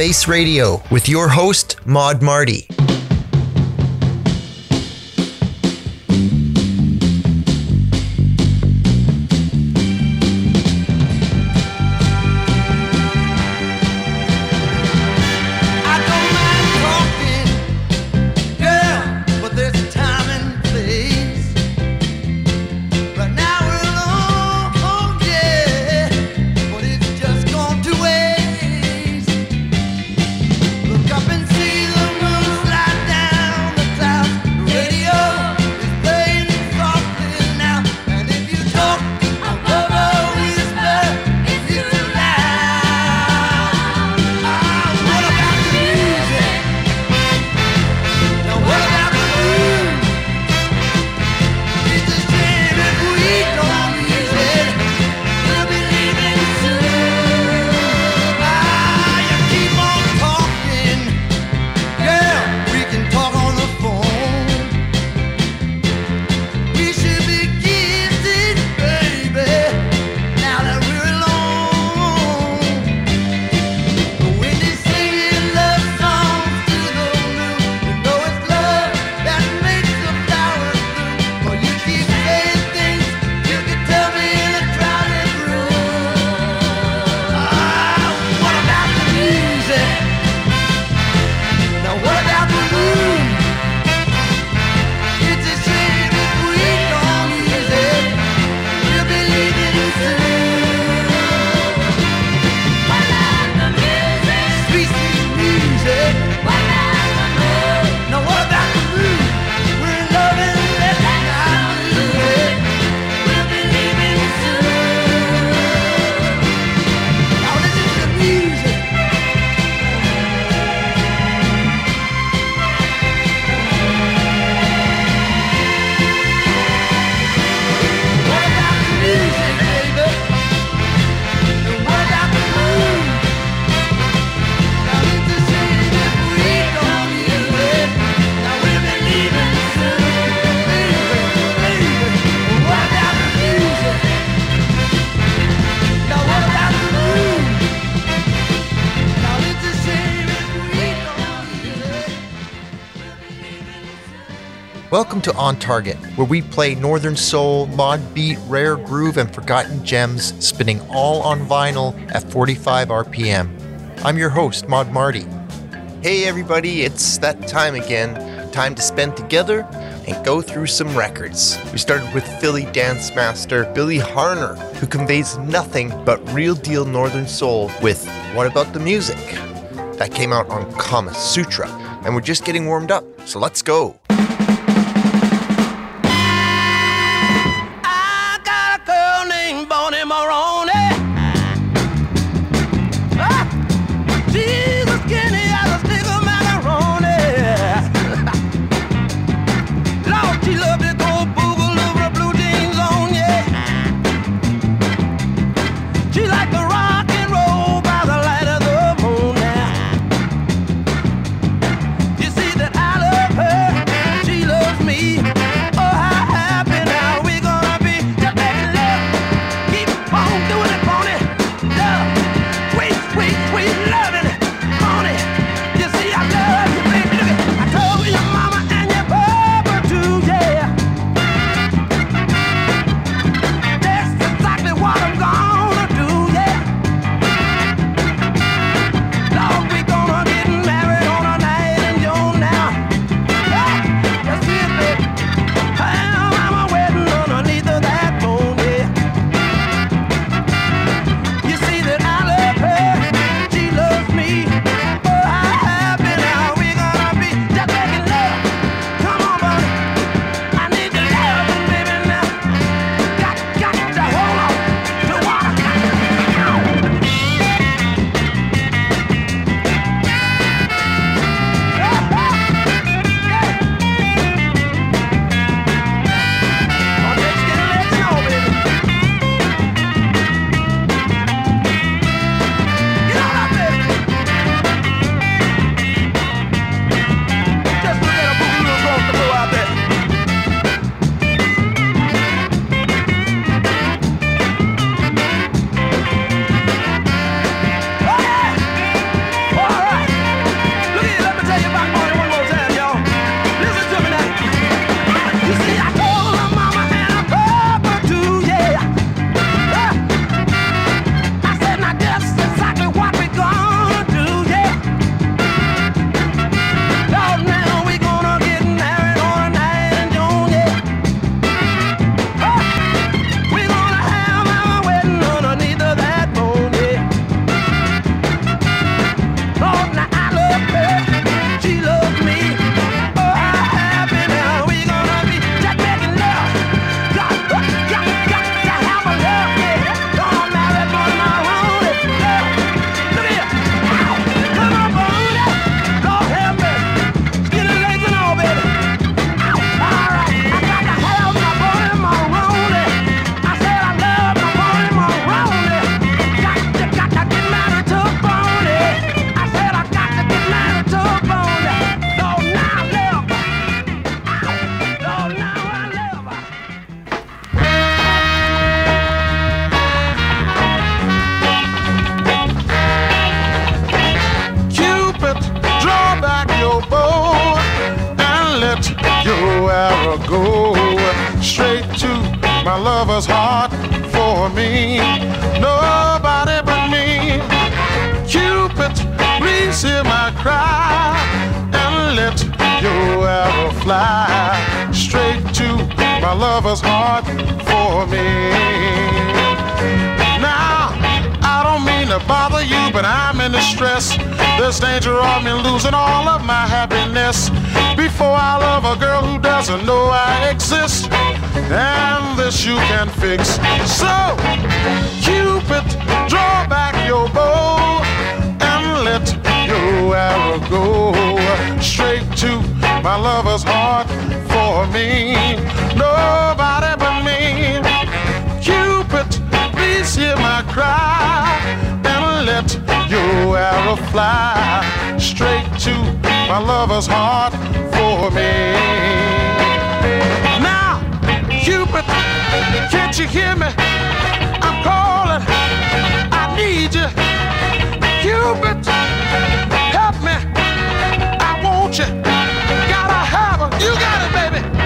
Face Radio with your host, Mod Marty. To On Target, where we play Northern Soul, mod beat, rare groove, and forgotten gems, spinning all on vinyl at 45 RPM. I'm your host, Mod Marty. Hey everybody, it's that time again. Time to spend together and go through some records. We started with Philly dance master Billy Harner, who conveys nothing but real deal Northern Soul with What About the Music? That came out on Kama Sutra, and we're just getting warmed up, so let's go. Girl know I exist. And this you can fix. So, Cupid, draw back your bow and let your arrow go straight to my lover's heart for me. Nobody but me. Cupid, please hear my cry and let your arrow fly straight to my lover's heart for me. Can't you hear me? I'm calling, I need you. Cupid, help me, I want you. Gotta have her, you got it, baby.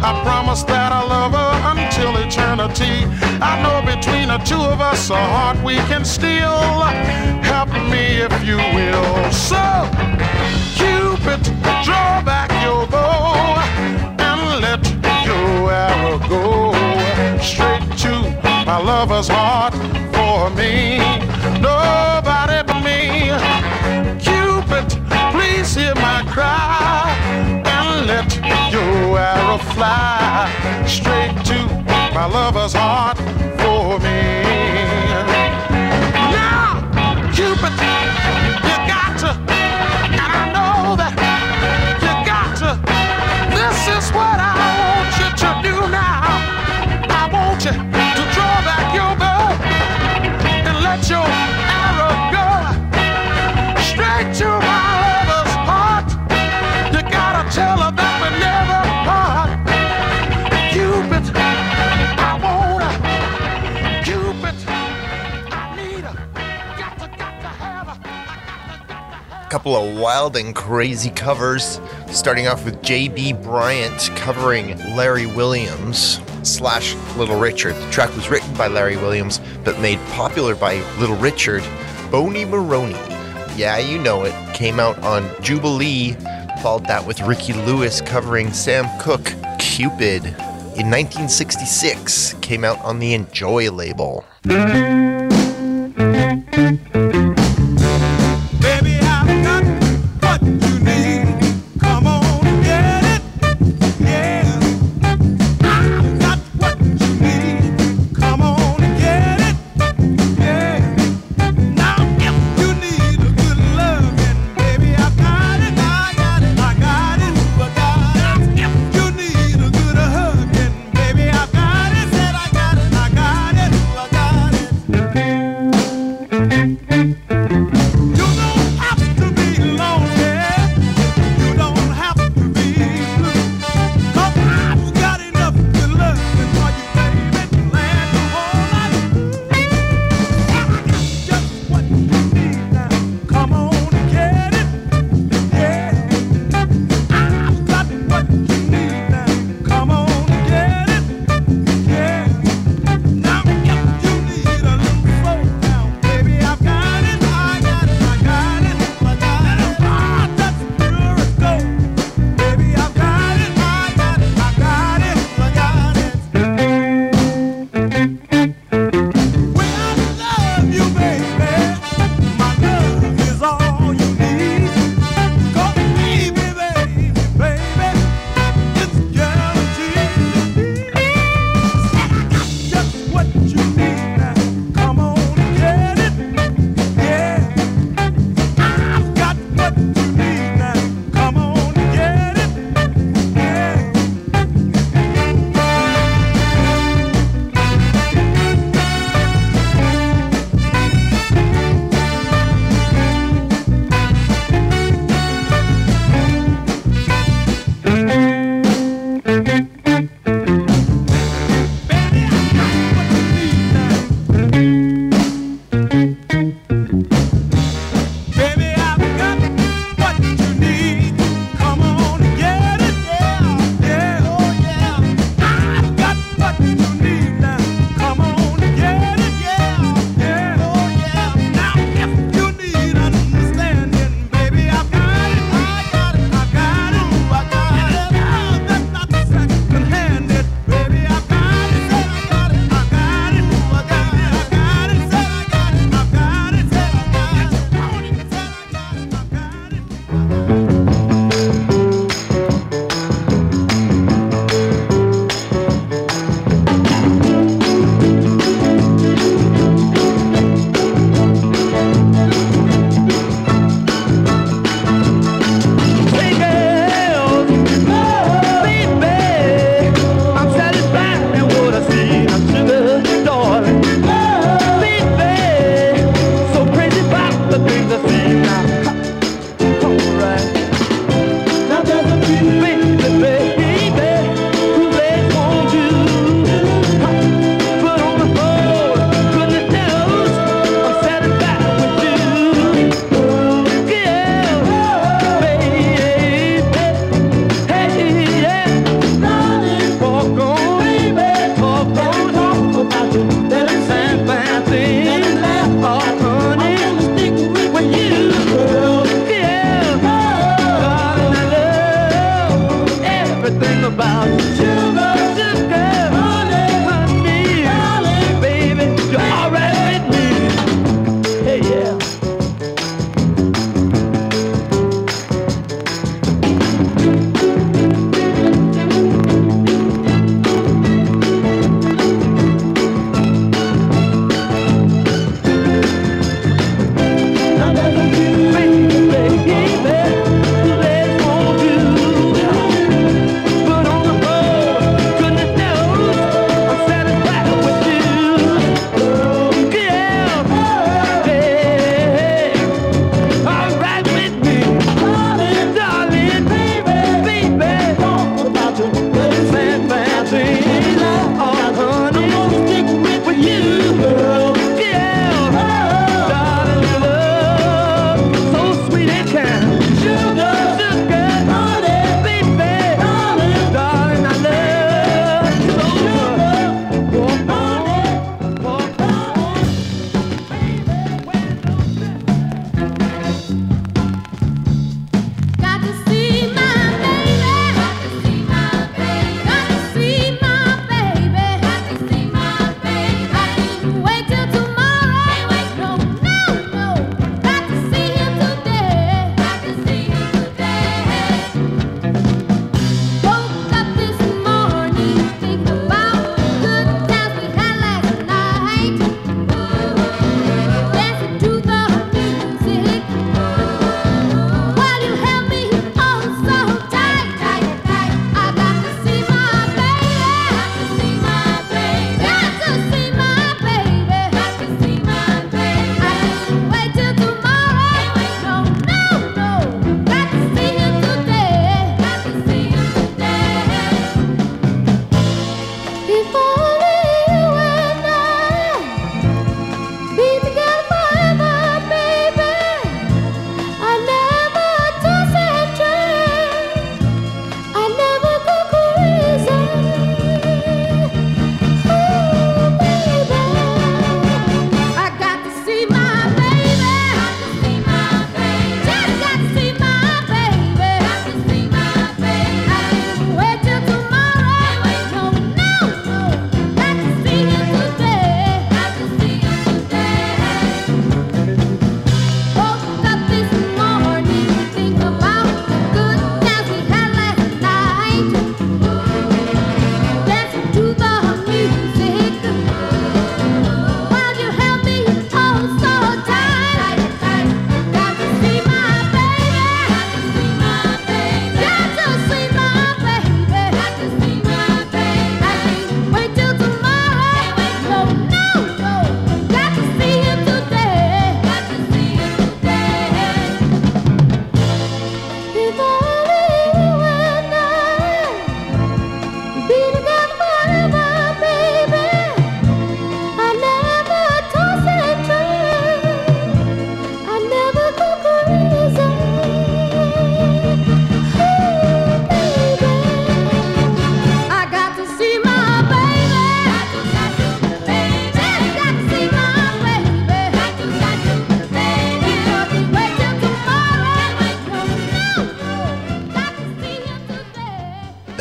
I promise that I'll love her until eternity. I know between the two of us a heart we can steal. Help me if you will. So, Cupid, draw back your bow and let your arrow go straight to my lover's heart for me. Nobody but me. Please hear my cry and let your arrow fly straight to my lover's heart for me. Now, Cupid, couple of wild and crazy covers. Starting off with J.B. Bryant covering Larry Williams slash Little Richard. The track was written by Larry Williams but made popular by Little Richard. Bony Maronie. Yeah, you know it. Came out on Jubilee. Followed that with Ricky Lewis covering Sam Cooke, Cupid. In 1966, came out on the Enjoy label.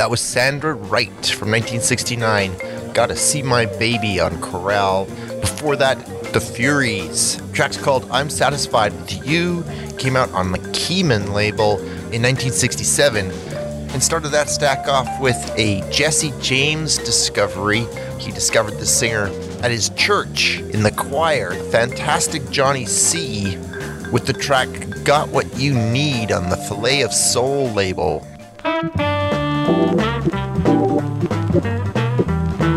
That was Sandra Wright from 1969. Gotta See My Baby on Coral. Before that, The Furys. track's called I'm Satisfied with You. Came out on the Keyman label in 1967. And started that stack off with a Jesse James discovery. He discovered the singer at his church in the choir, Fantastic Johnny C, with the track Got What You Need on the Phil-L.A. of Soul label.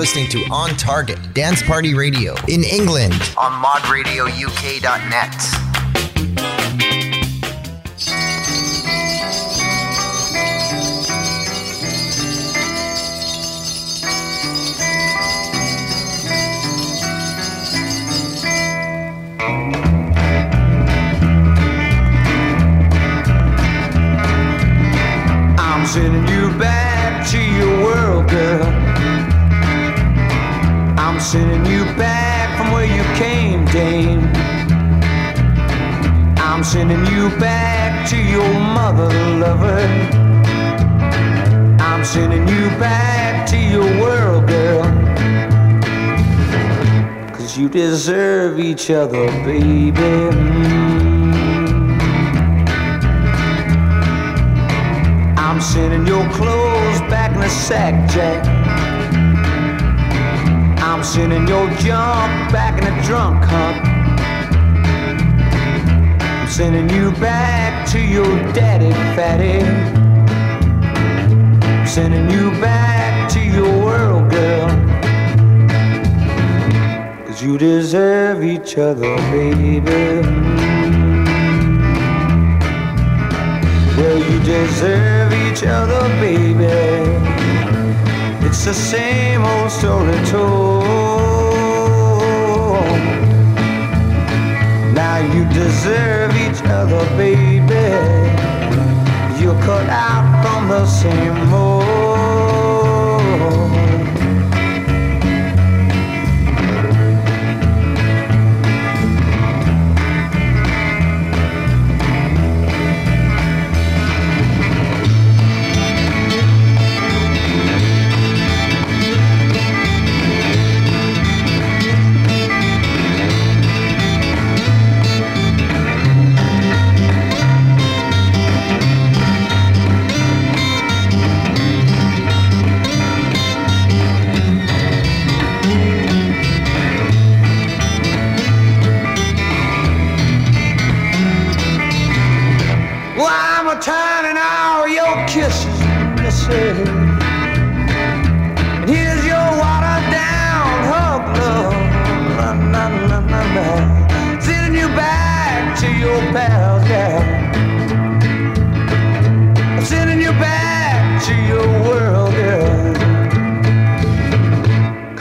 listening to On Target Dance Party Radio in England on modradiouk.net. sending you back to your world, girl. I'm sending you back from where you came, Dame. I'm sending you back to your mother, lover. I'm sending you back to your world, girl. Cause you deserve each other, baby. Mm. I'm sending your clothes back in a sack, Jack. I'm sending your junk back in a drunk hump. I'm sending you back to your daddy, fatty. I'm sending you back to your world, girl. Cause you deserve each other, baby. Well, you deserve each other, baby. It's the same old story told. Now you deserve each other, baby. You're cut out from the same mold.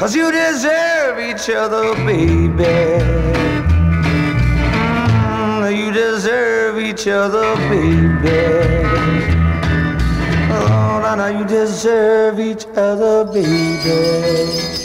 Cause you deserve each other, baby. Mm, you deserve each other, baby. Oh, no, no, you deserve each other, baby.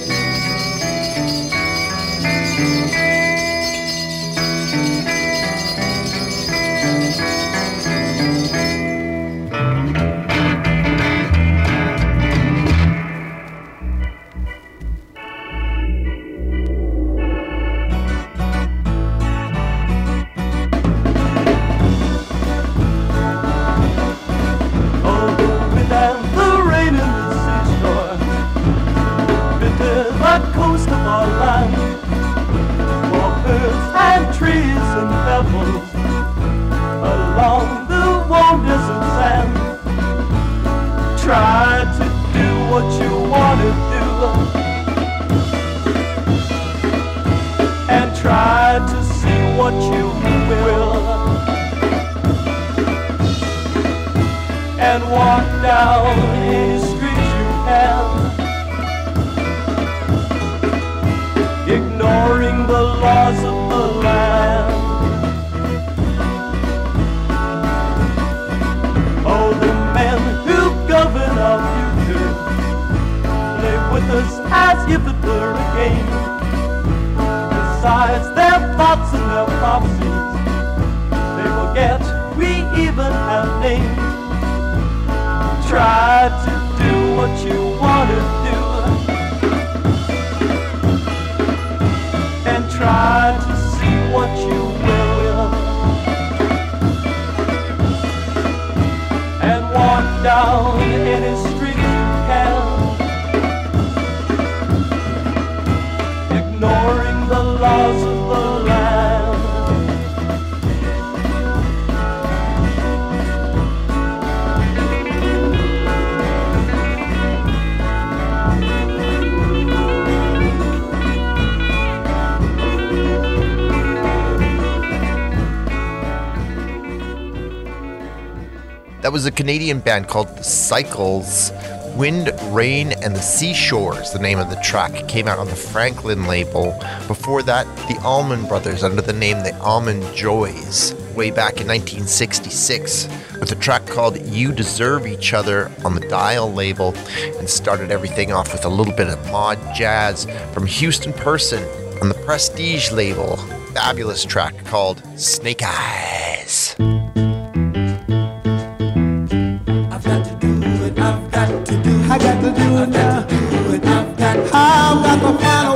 And was a Canadian band called Cycles. Wind, Rain, and the Seashores, the name of the track, came out on the Franklin label. Before that, the Allman Brothers, under the name The Allman Joys, way back in 1966, with a track called You Deserve Each Other on the Dial label, and started everything off with a little bit of mod jazz from Houston Person on the Prestige label. Fabulous track called Snake Eyes. the final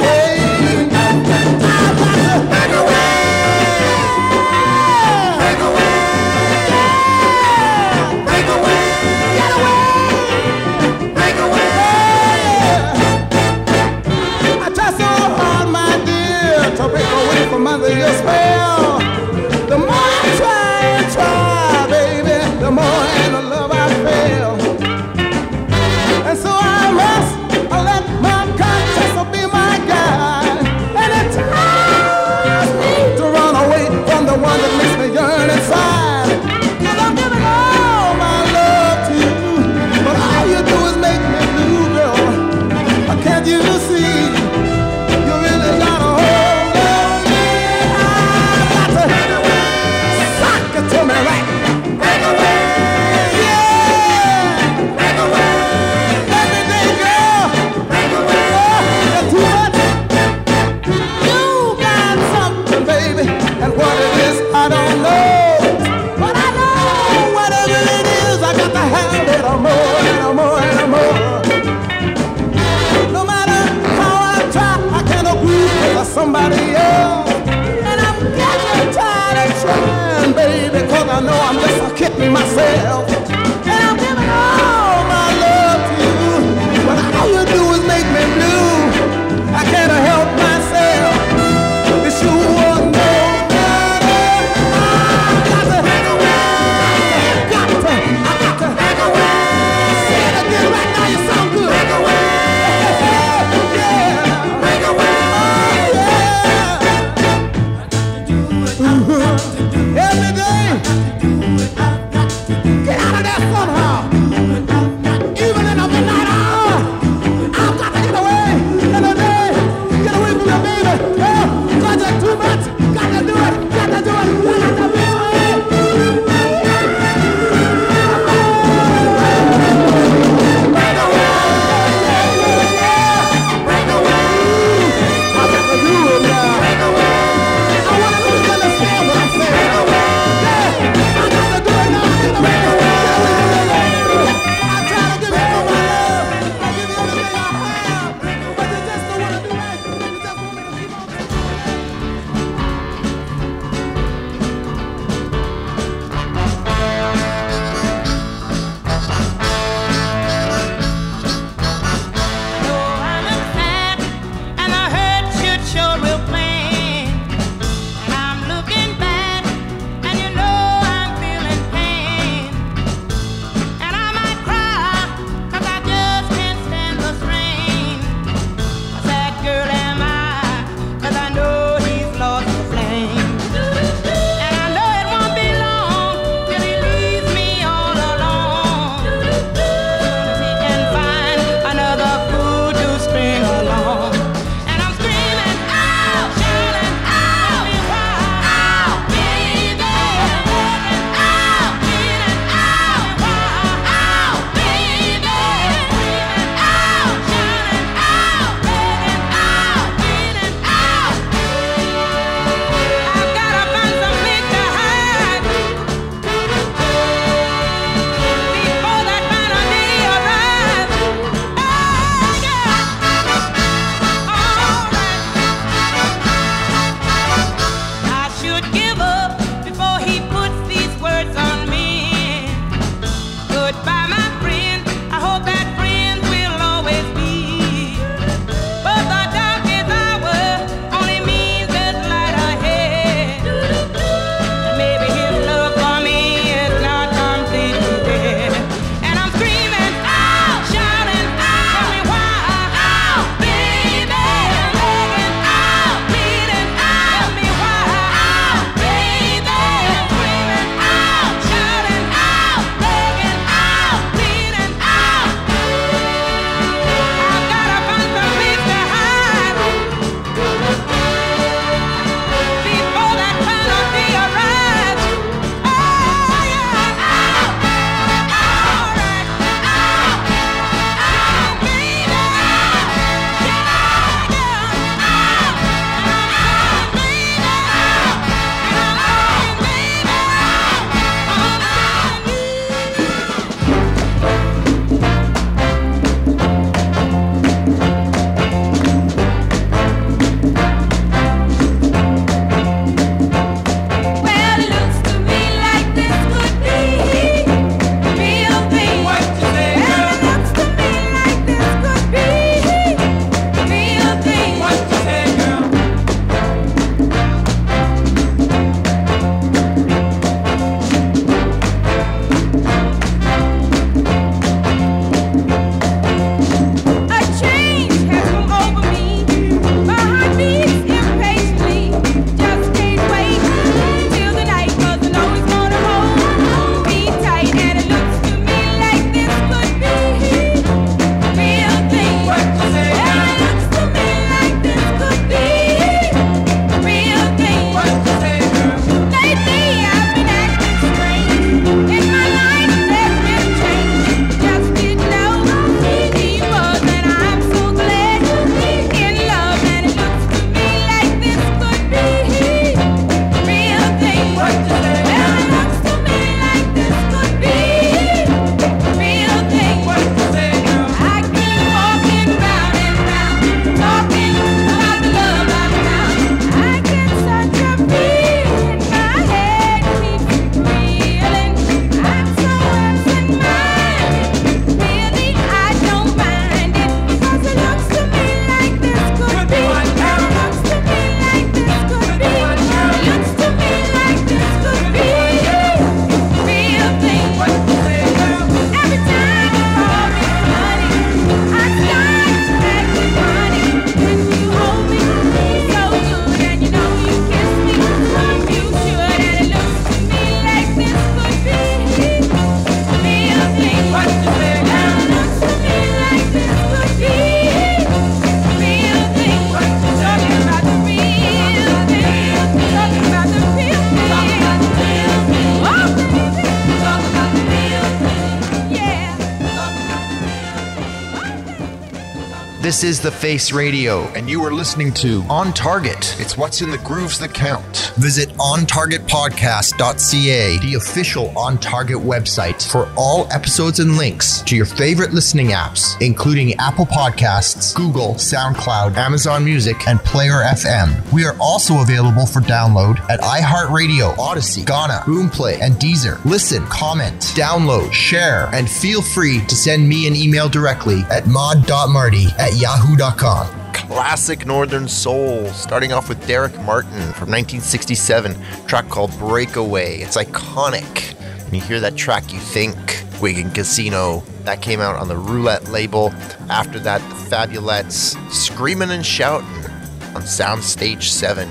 This is The Face Radio, And you are listening to On Target. It's What's in the Grooves That Count. Visit ontargetpodcast.ca, the official On Target website for all episodes and links to your favorite listening apps, including Apple Podcasts, Google, SoundCloud, Amazon Music, and Player FM. We are also available for download at iHeartRadio, Odyssey, Gaana, Boomplay, and Deezer. Listen, comment, download, share, and feel free to send me an email directly at mod.marty at yahoo.com. Classic Northern Soul, starting off with Derek Martin from 1967, track called Breakaway. It's iconic. When you hear that track, you think Wigan Casino. That came out on the Roulette label. After that, the Fabulettes, Screaming and Shouting on Soundstage 7.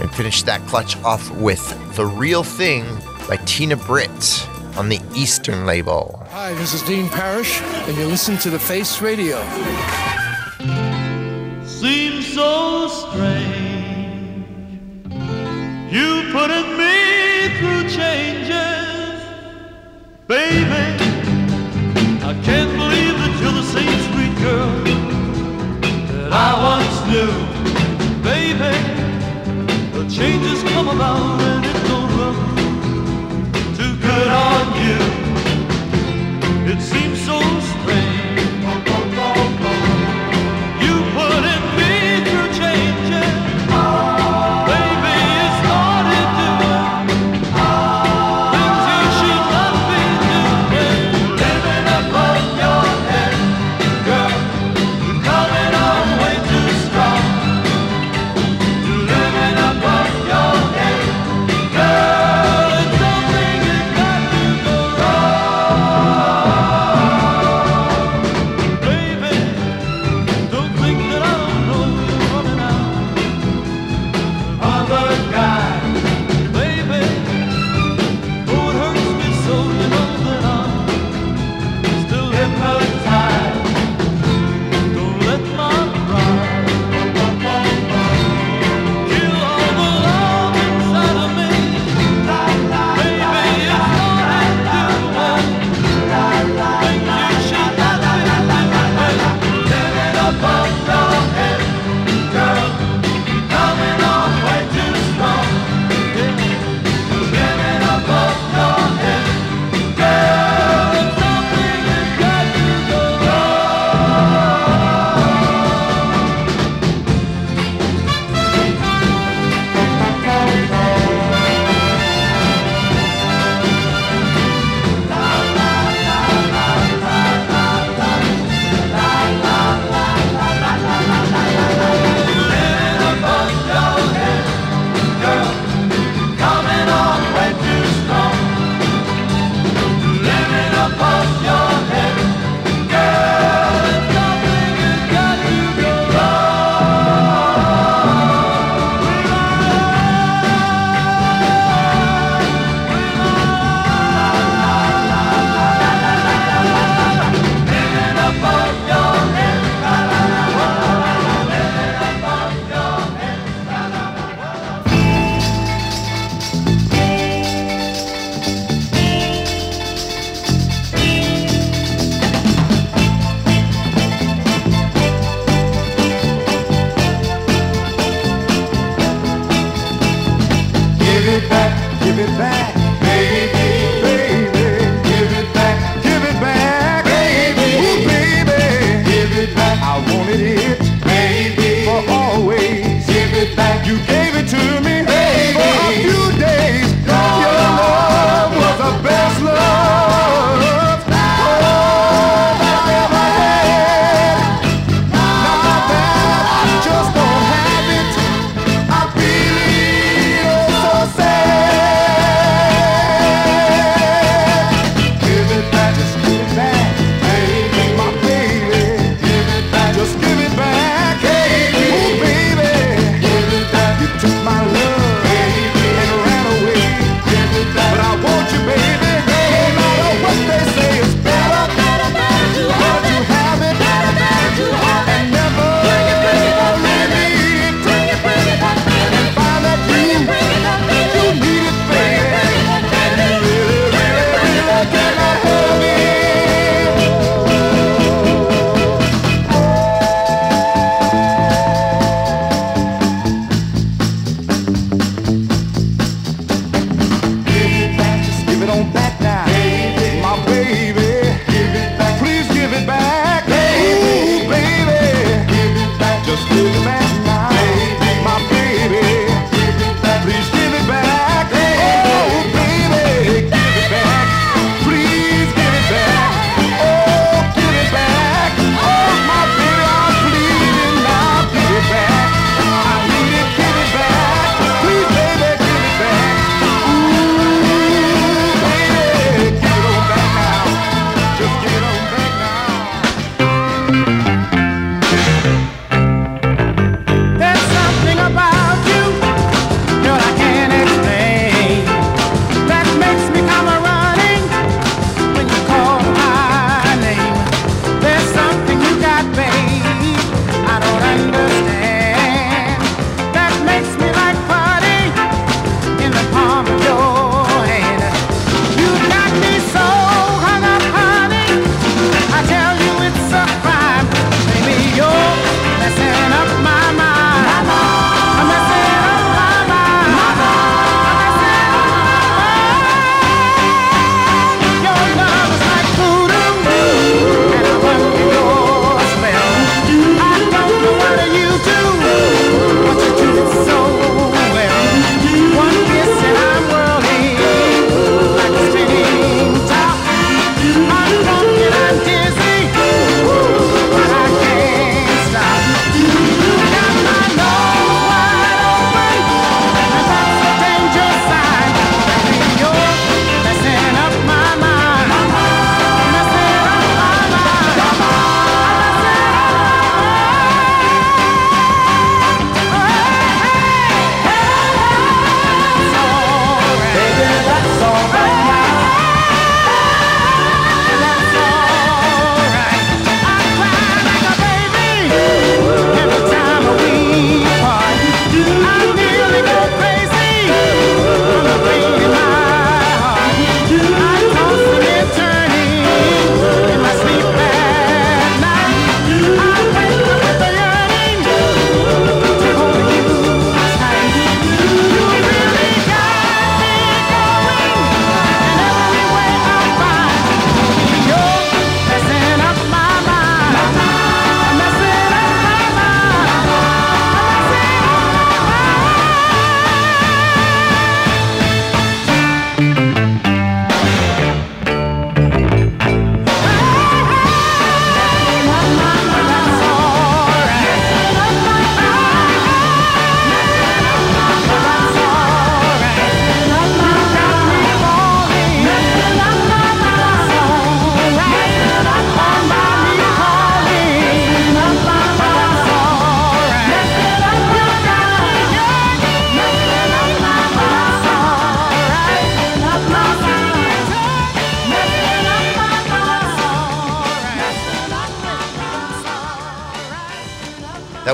And finished that clutch off with The Real Thing by Tina Britt on the Eastern label. Hi, this is Dean Parrish, and you listen to The Face Radio. seems so strange. You putting me through changes, baby. I can't believe that you're the same sweet girl that I once knew, baby. The changes come about and it don't look too good on you. It seems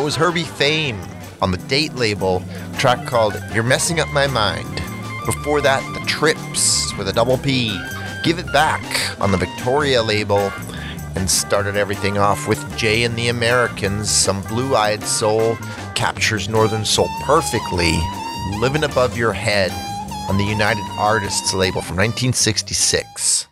was Herbie Fame on the date label, track called You're Messing Up My Mind. Before that, The Tripps with a double P, Give It Back on the Victoria label, and started everything off with Jay and the Americans, some blue eyed soul, captures Northern Soul perfectly, living above your head on the United Artists label from 1966.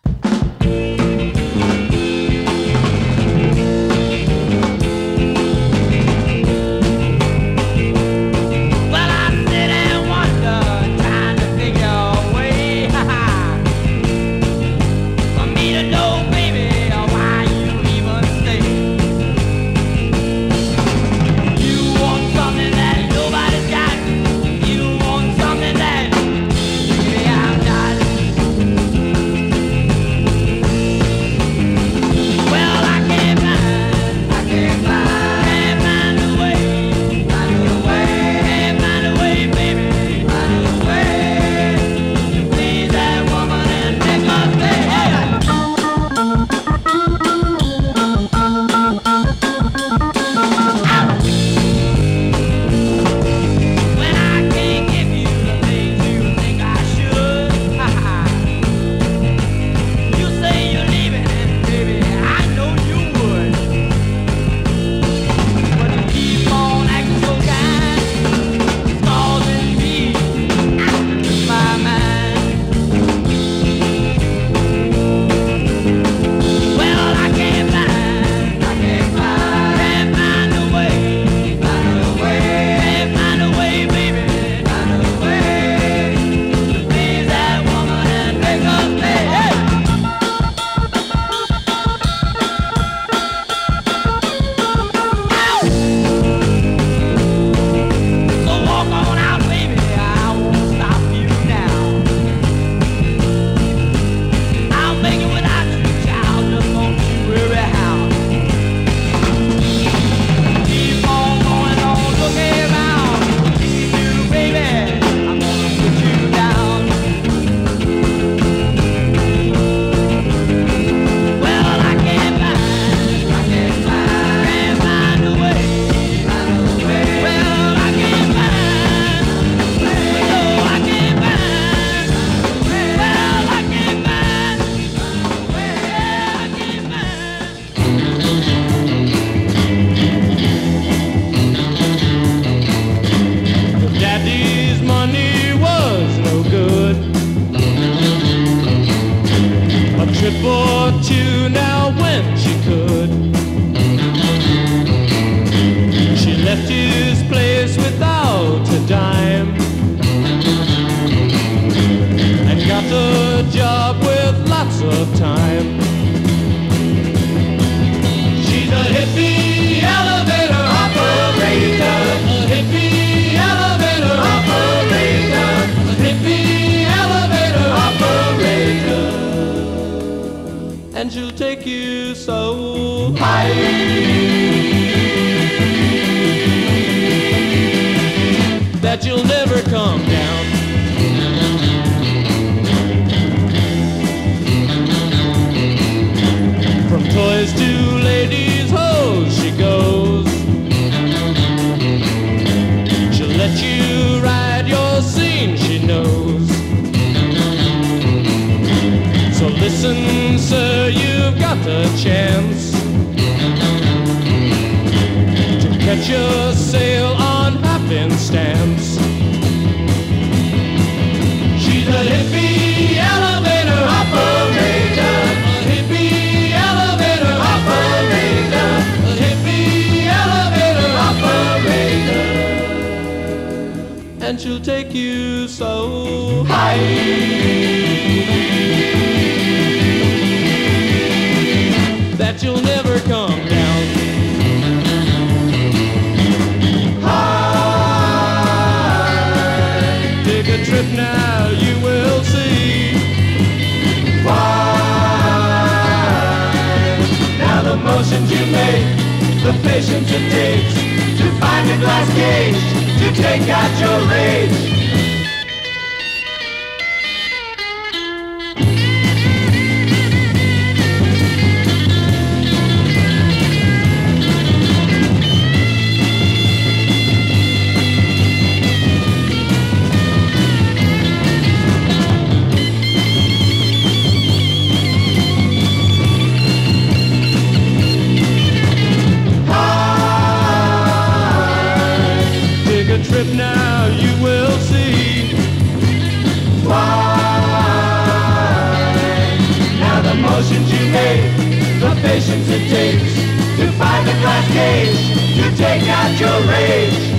ever come down. From toys to ladies' hoes she goes. She'll let you ride your scene, she knows. So listen, sir, you've got the chance to catch your sail on happenstance hippie elevator operator. Hippie elevator operator. Hippie elevator operator. And she'll take you so high that you'll never come. motions you make, the patience it takes to find a glass cage, to take out your rage. seconds it takes to find a glass cage to take out your rage.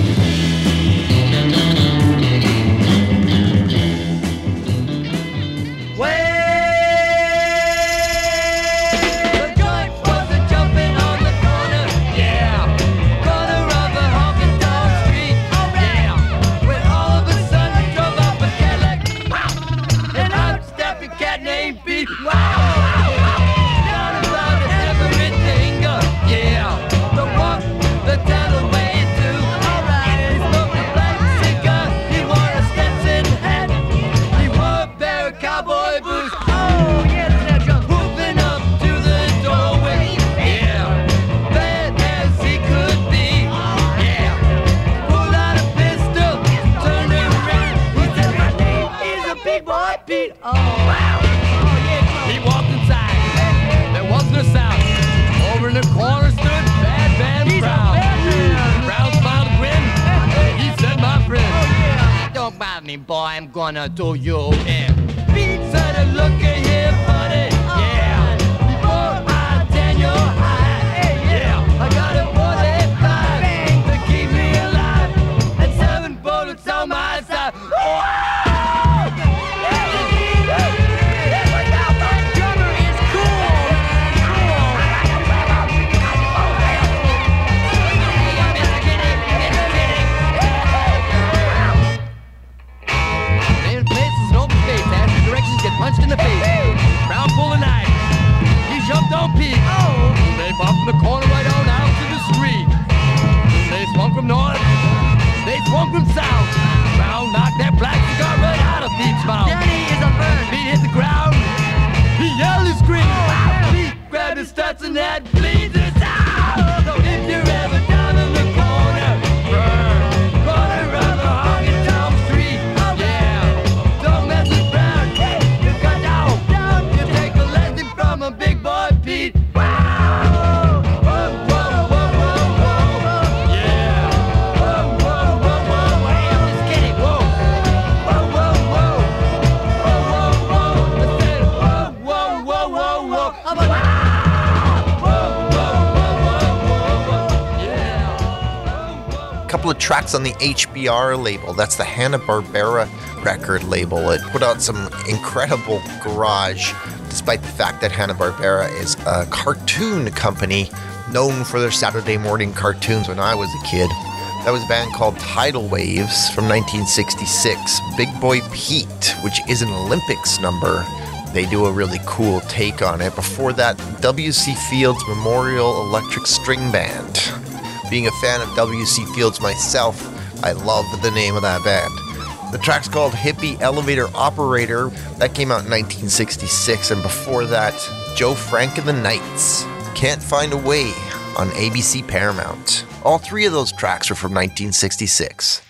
company, boy, I'm gonna do you in. Beats are looking. on the HBR label. That's the Hanna-Barbera record label. It put out some incredible garage, despite the fact that Hanna-Barbera is a cartoon company known for their Saturday morning cartoons when I was a kid. That was a band called Tidal Waves from 1966. Big Boy Pete, which is an Olympics number. They do a really cool take on it. Before that, W.C. Fields Memorial Electric String Band. Being a fan of W.C. Fields myself, I love the name of that band. The track's called Hippie Elevator Operator. That came out in 1966, and before that, Joe Frank and the Knights. Can't Find a Way on ABC Paramount. All three of those tracks are from 1966.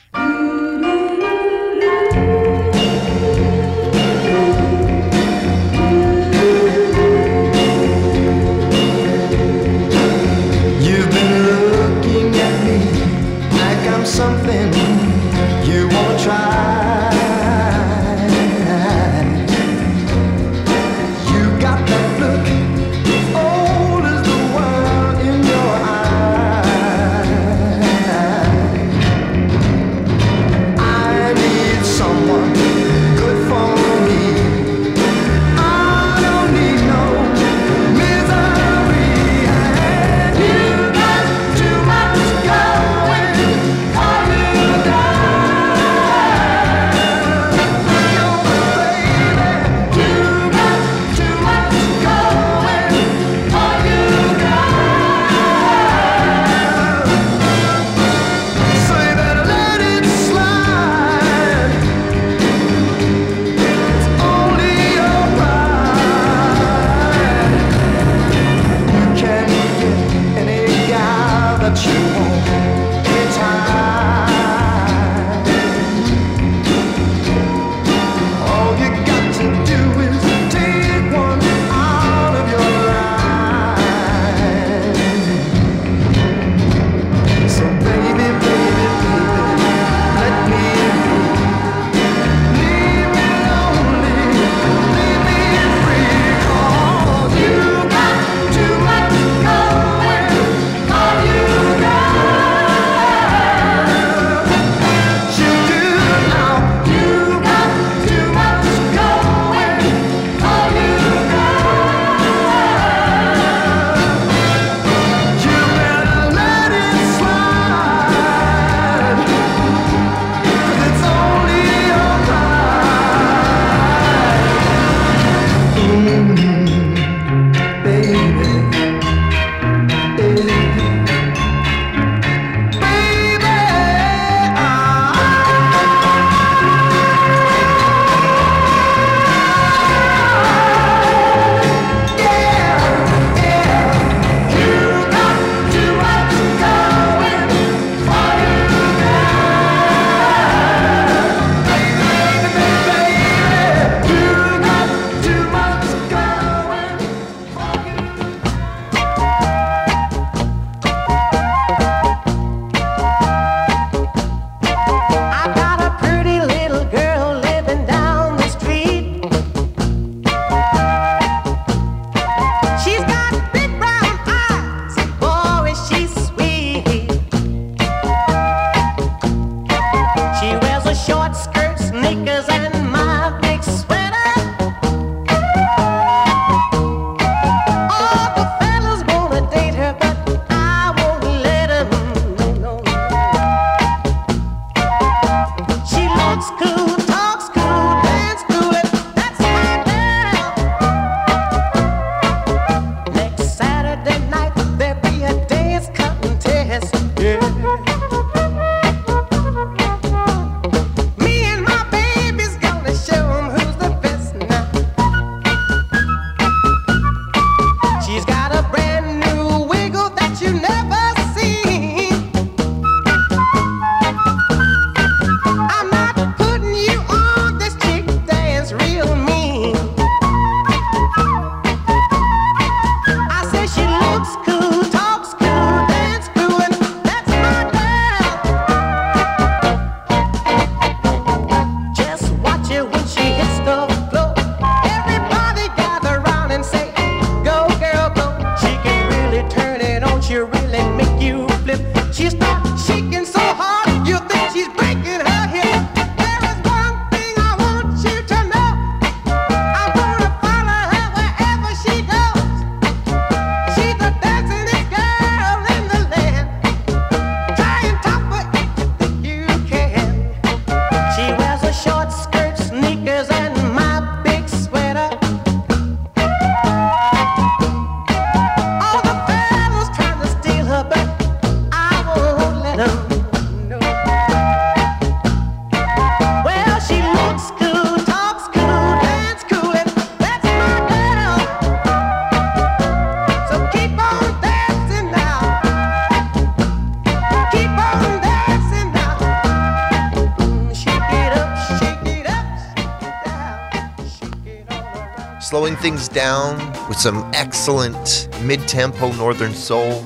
Things down with some excellent mid tempo Northern Soul.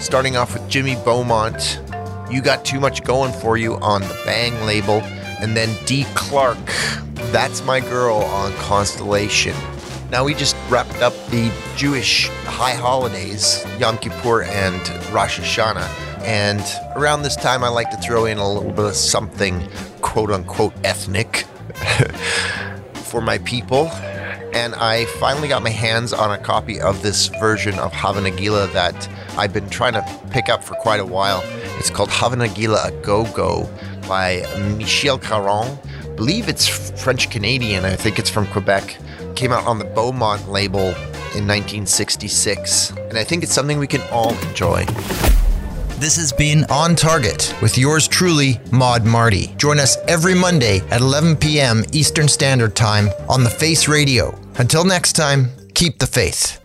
Starting off with Jimmy Beaumont. You Got Too Much Going For You on the Bang label. And then Dee Clark. That's My Girl on Constellation. Now, we just wrapped up the Jewish high holidays, Yom Kippur and Rosh Hashanah. And around this time, I like to throw in a little bit of something quote unquote ethnic for my people. And I finally got my hands on a copy of this version of Hava Nagila that I've been trying to pick up for quite a while. It's called Hava Nagila A Go Go by Michel Caron. believe it's French Canadian. I think it's from Quebec. Came out on the Beaumont label in 1966. And I think it's something we can all enjoy. This has been On Target with yours truly, Mod Marty. Join us every Monday at 11 p.m. Eastern Standard Time on the Face Radio. Until next time, keep the faith.